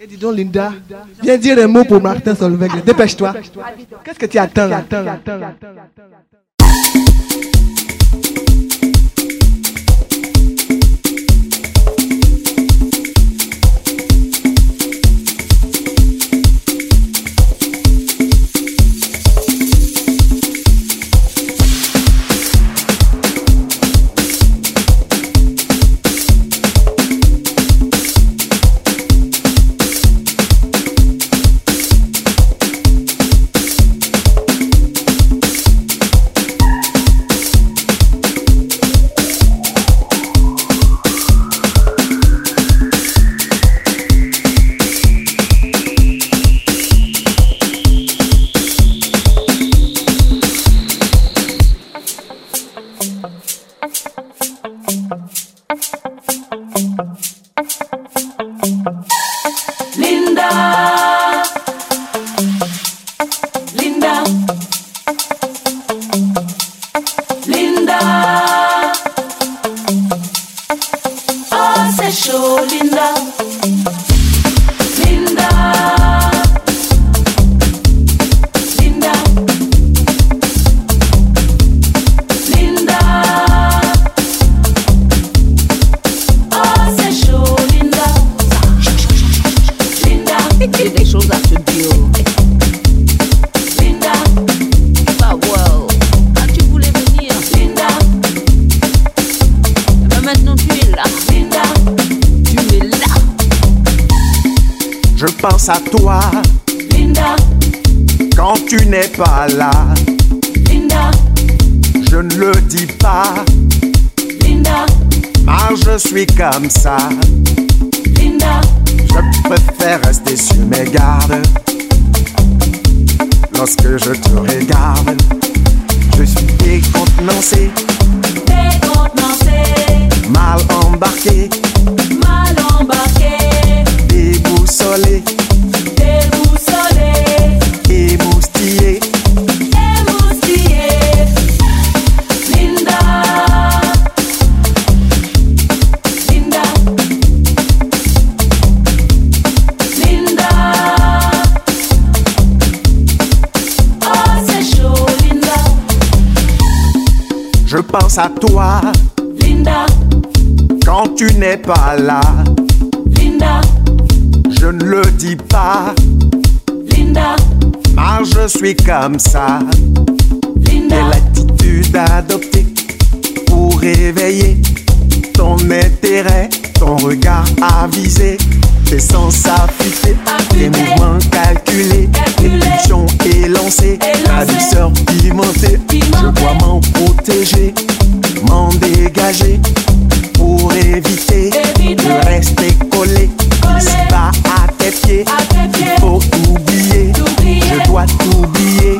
Et dis donc, Linda, viens dire un mot pour Martin Solveig. Dépêche-toi. Qu'est-ce que tu attends là? Pense à toi. Linda. Quand tu n'es pas là. Linda. Je ne le dis pas. Linda. Mais je suis comme ça. Linda. Et l'attitude adoptée pour réveiller ton intérêt, ton regard avisé, tes sens affûtés, tes mouvements calculés, tes pulsions élancées, ta douceur pimentée. Je dois m'en protéger, m'en dégager. Pour éviter de rester collé. Ici-bas à tes pieds. Il faut oublier, je dois t'oublier,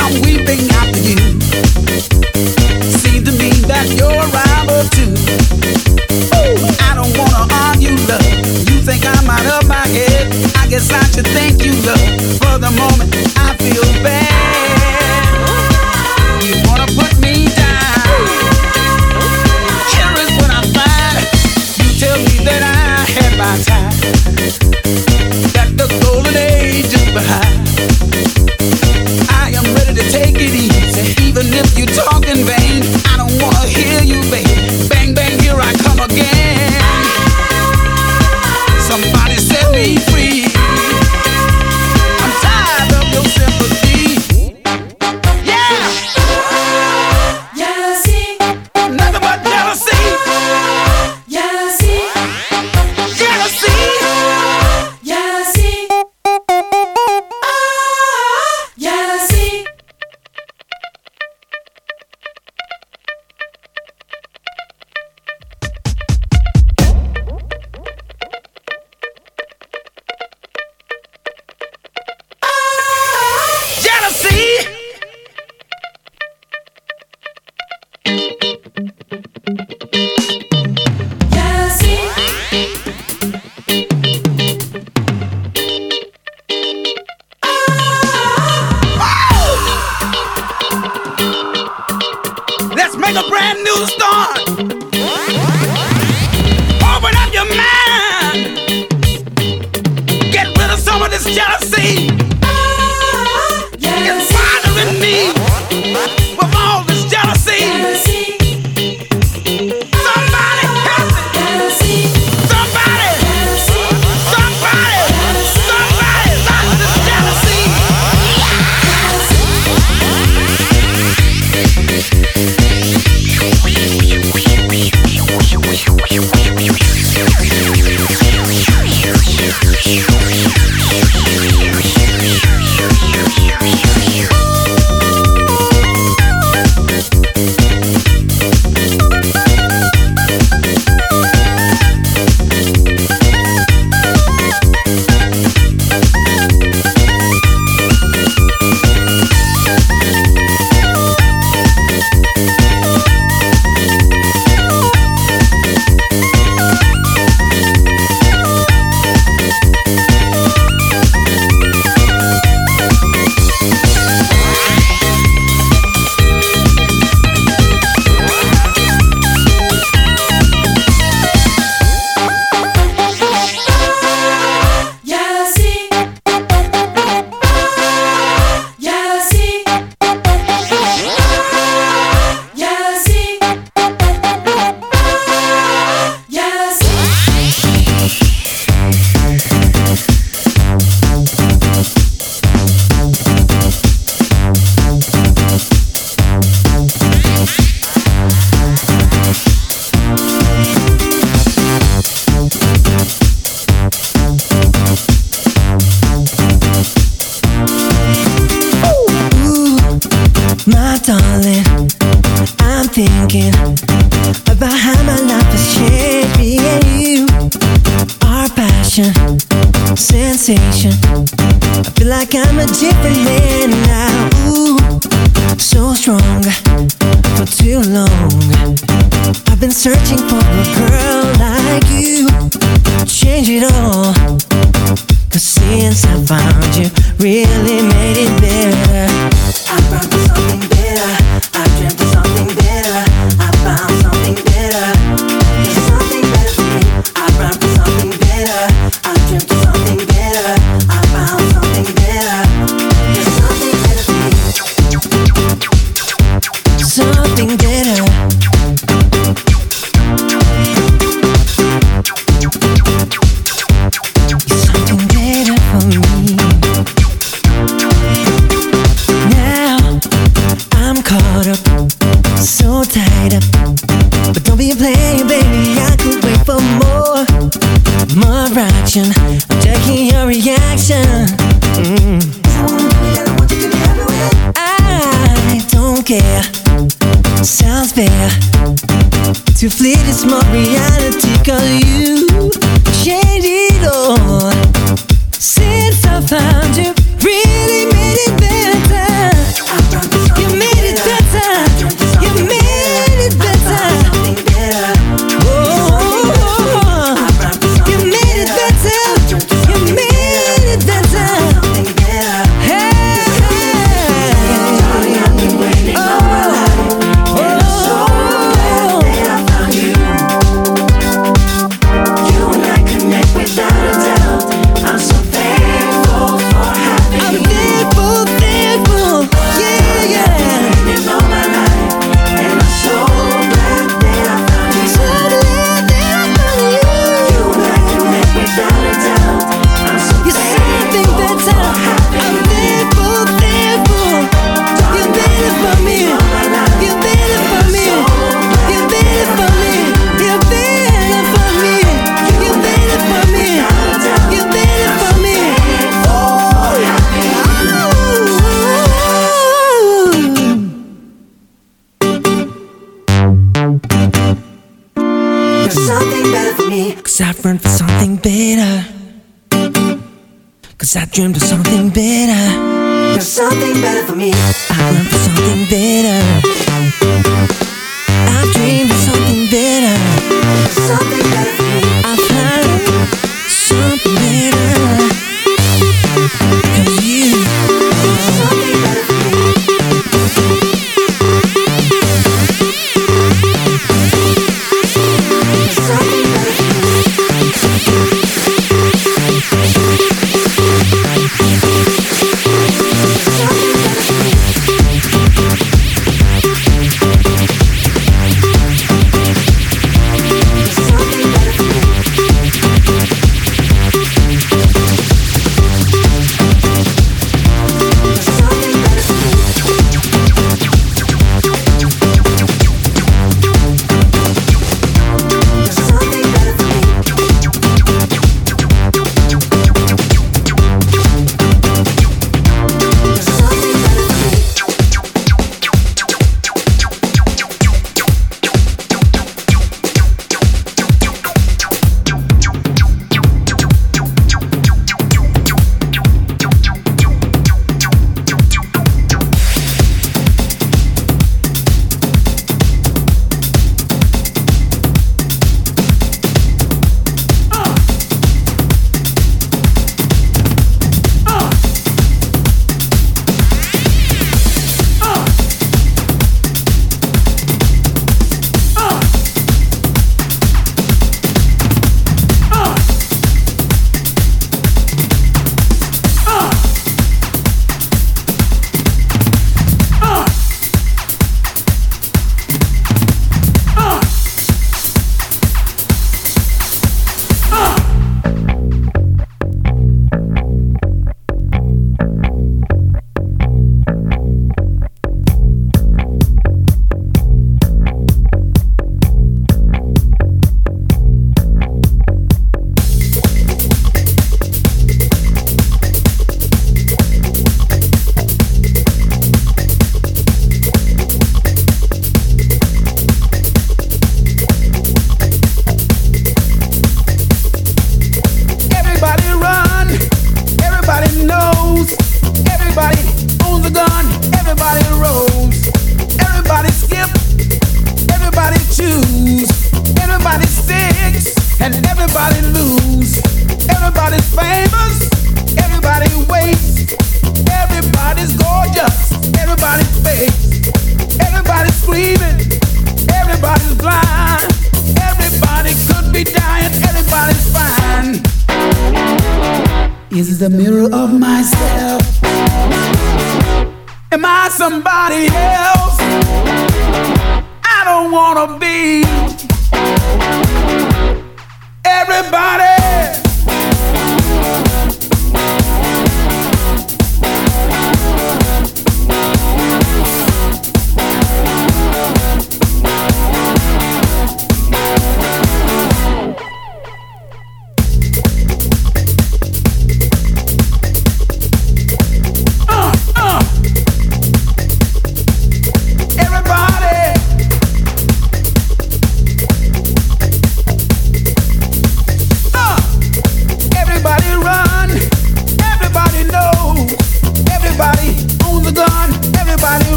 I'm weeping for me.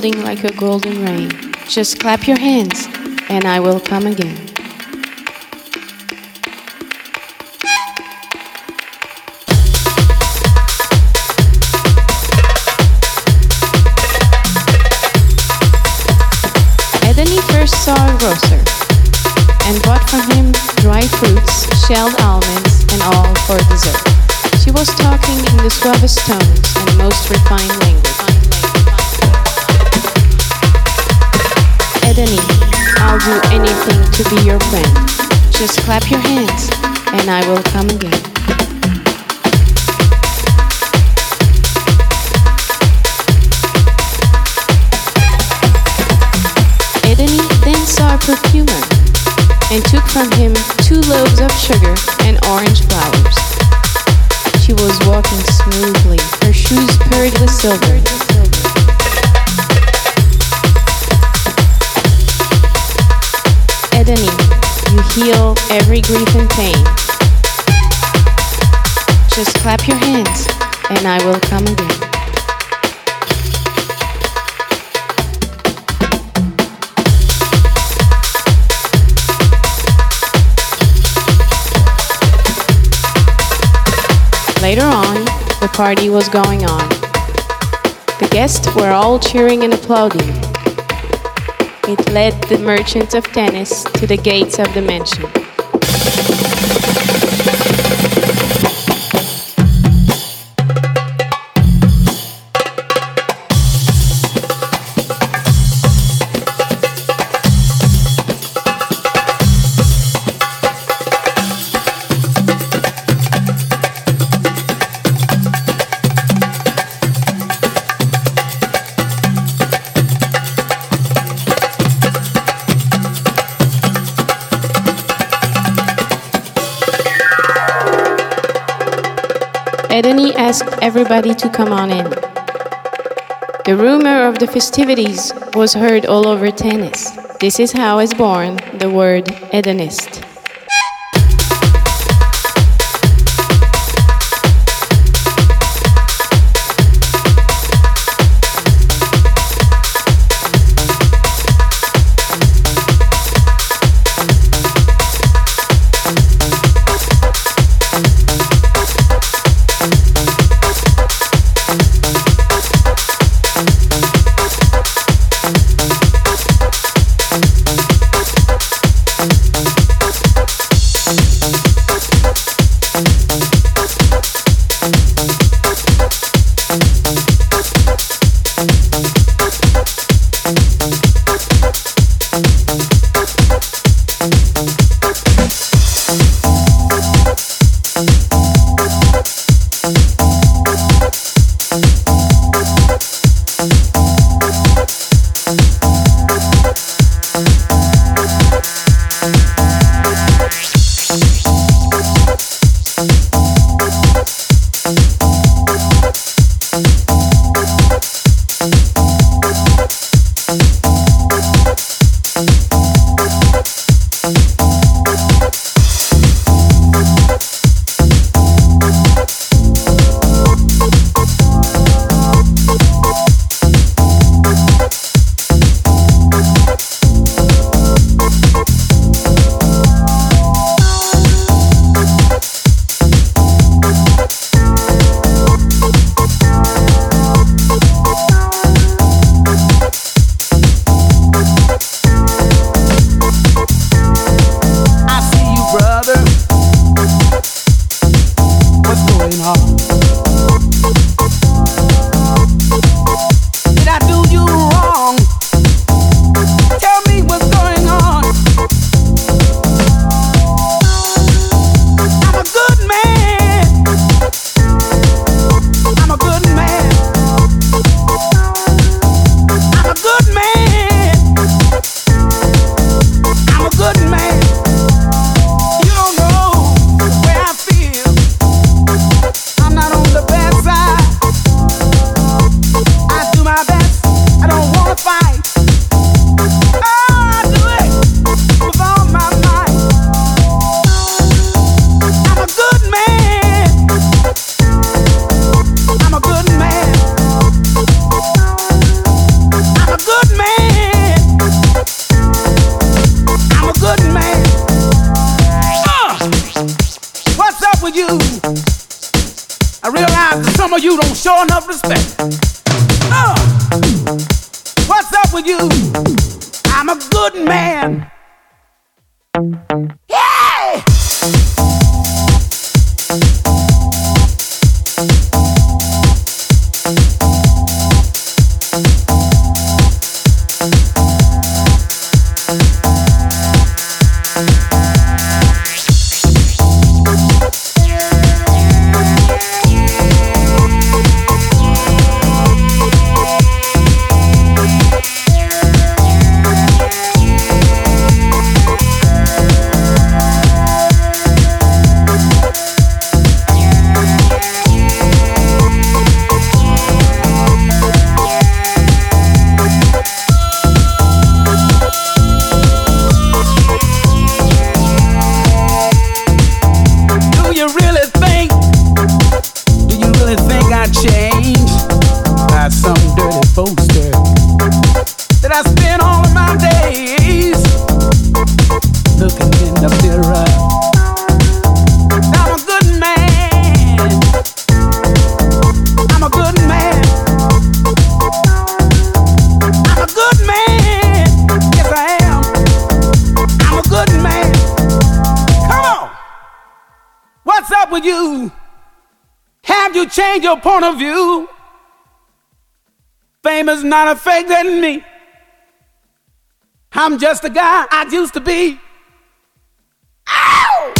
Floating like a golden rain. Just clap your hands, and I will come again. Edeni first saw a grocer and bought from him dry fruits, shelled almonds, and all for dessert. She was talking in the suavest tones and most refined language. Edeni, I'll do anything to be your friend. Just clap your hands, and I will come again. Edeni then saw a perfumer and took from him two loaves of sugar and orange flowers. She was walking smoothly, her shoes purred with silver. You heal every grief and pain. Just clap your hands, and I will come again. Later on, the party was going on. The guests were all cheering and applauding. It led the merchants of Tunis to the gates of the mansion. everybody to come on in. The rumor of the festivities was heard all over Tunis. This is how is born the word hedonist. change your point of view. Fame is not affecting me. I'm just a guy I used to be. Ow!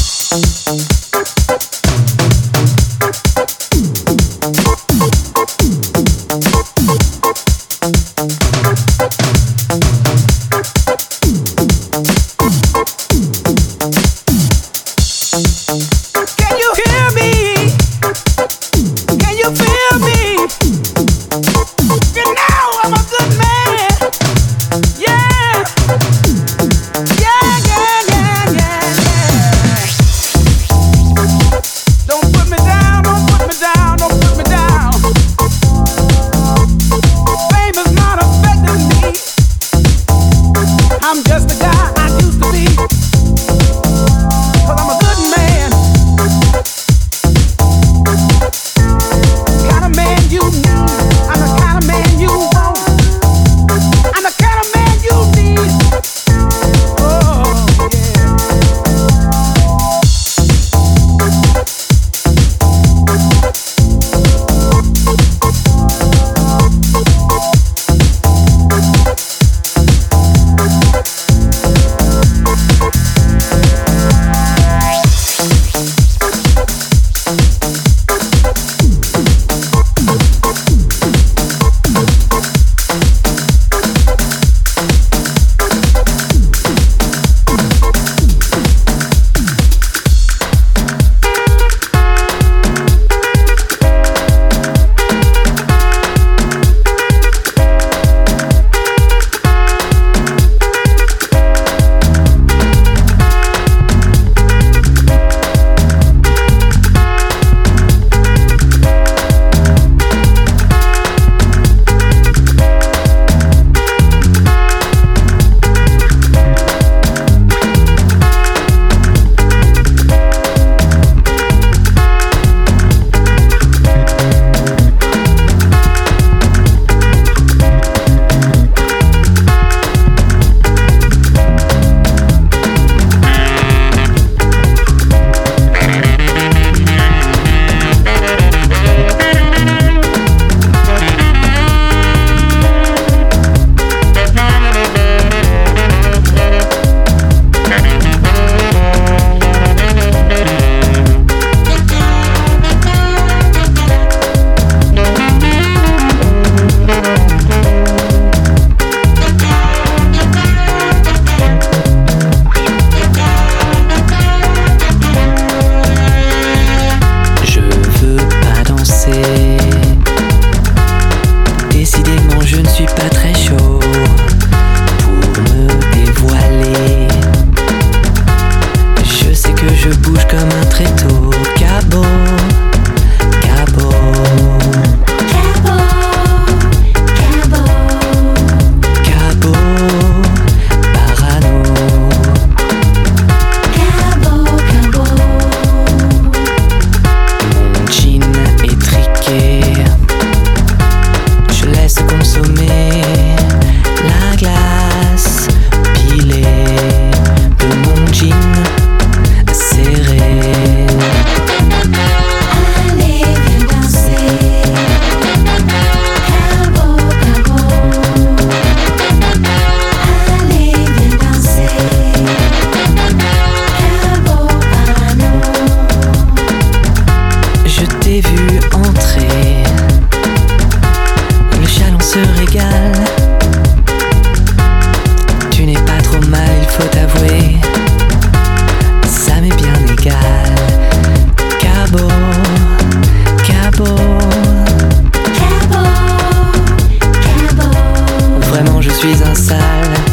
suis un sale.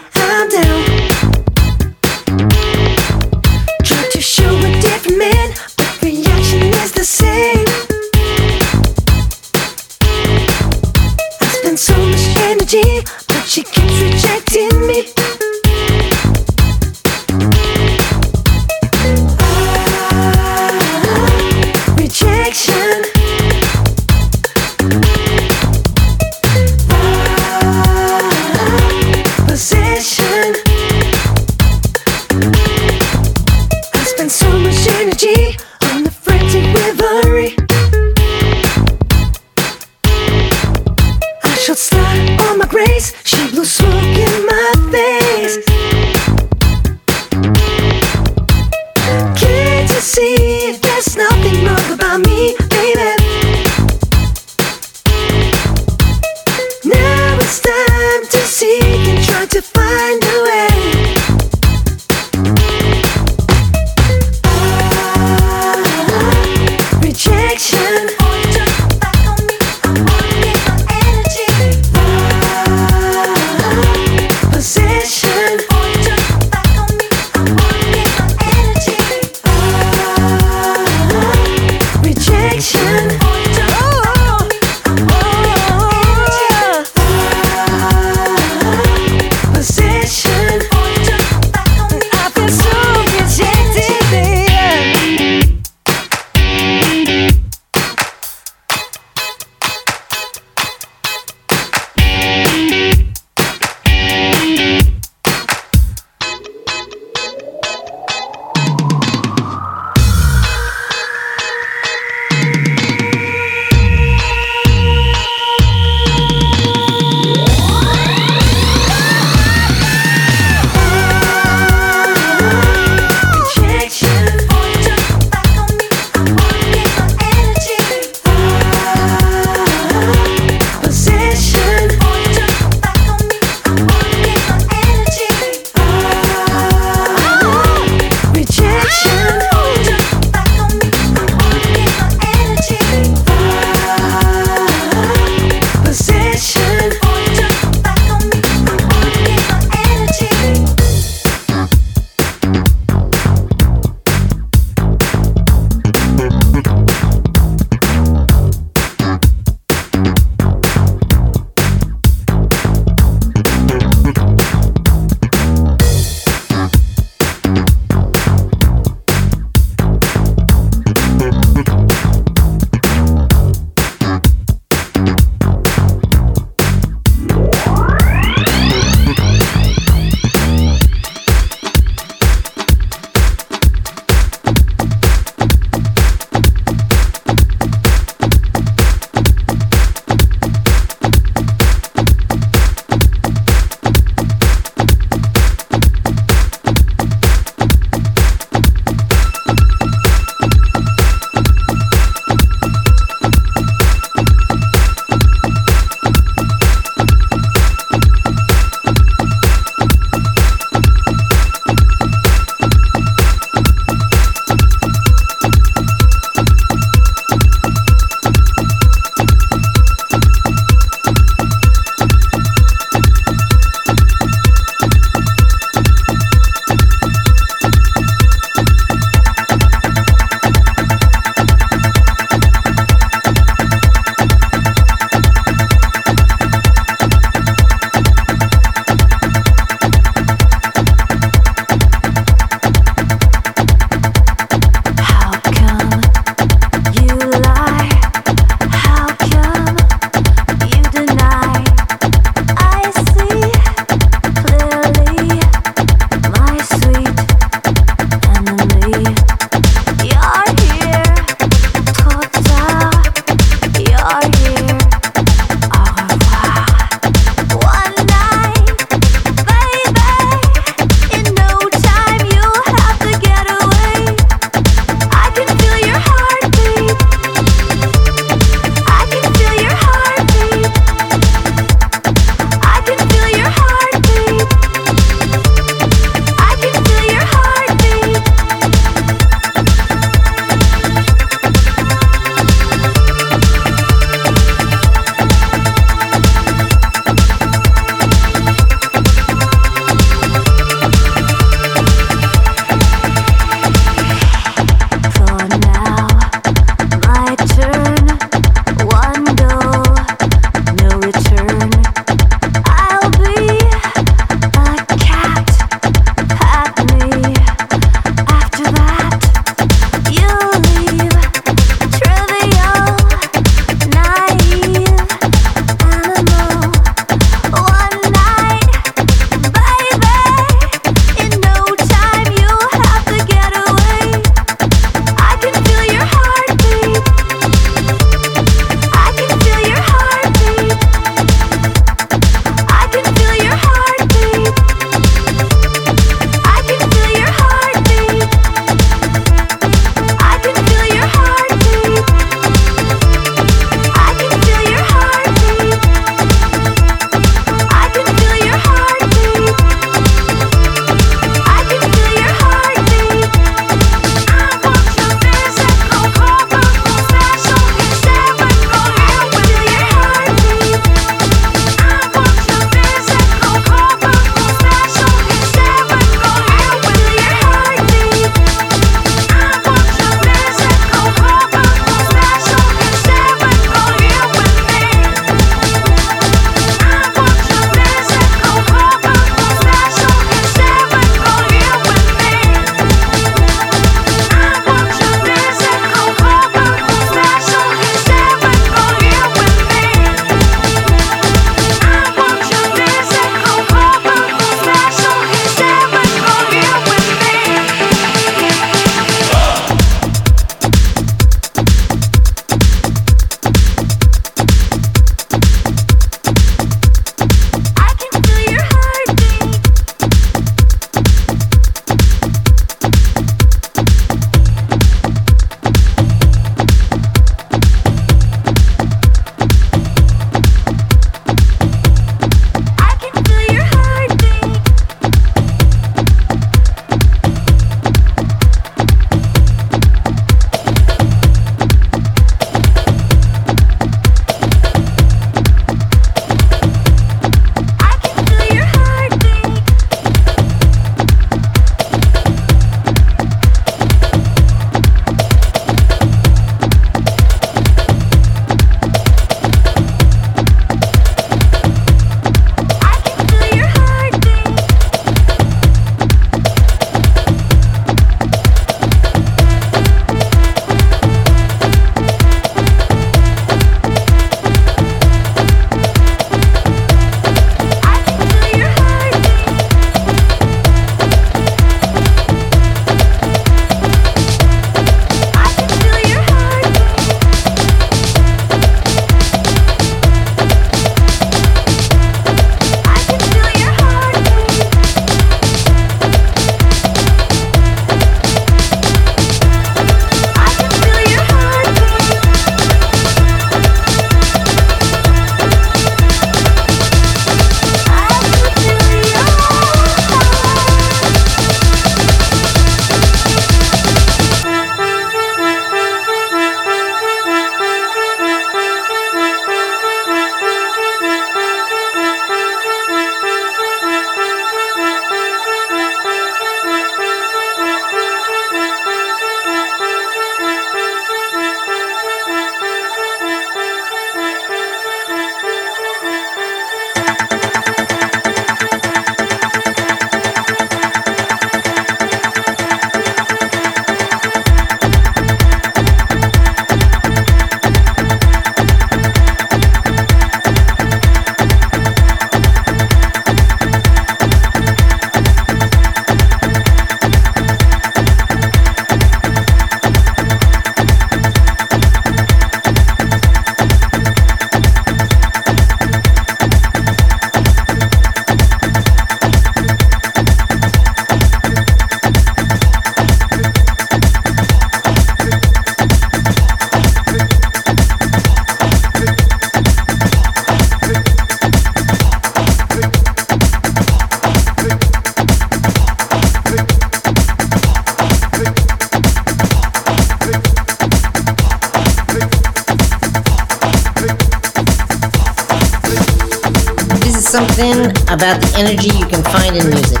Can find in music.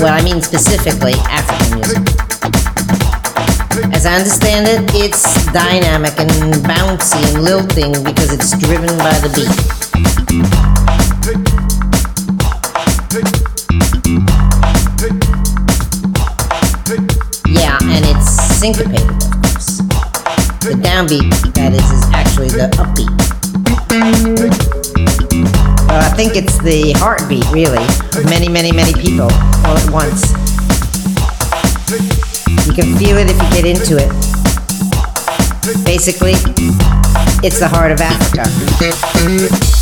Well, I mean specifically African music. As I understand it, it's dynamic and bouncy and lilting because it's driven by the beat. Yeah, and it's syncopated, it's the heartbeat, really, of many, many, many people all at once. You can feel it if you get into it. Basically, it's the heart of Africa.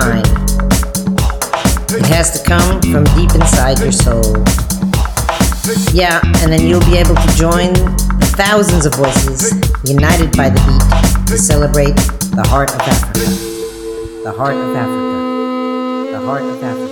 Mind. It has to come from deep inside your soul. Yeah, and then you'll be able to join the thousands of voices united by the beat to celebrate the heart of Africa. The heart of Africa. The heart of Africa.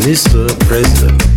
Mr. President.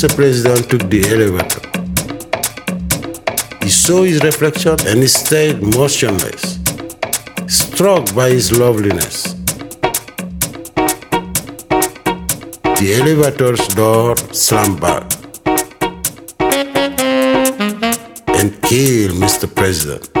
Mr. President took the elevator. He saw his reflection and he stayed motionless, struck by his loveliness. The elevator's door slammed back and killed Mr. President.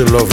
should love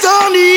Destiny.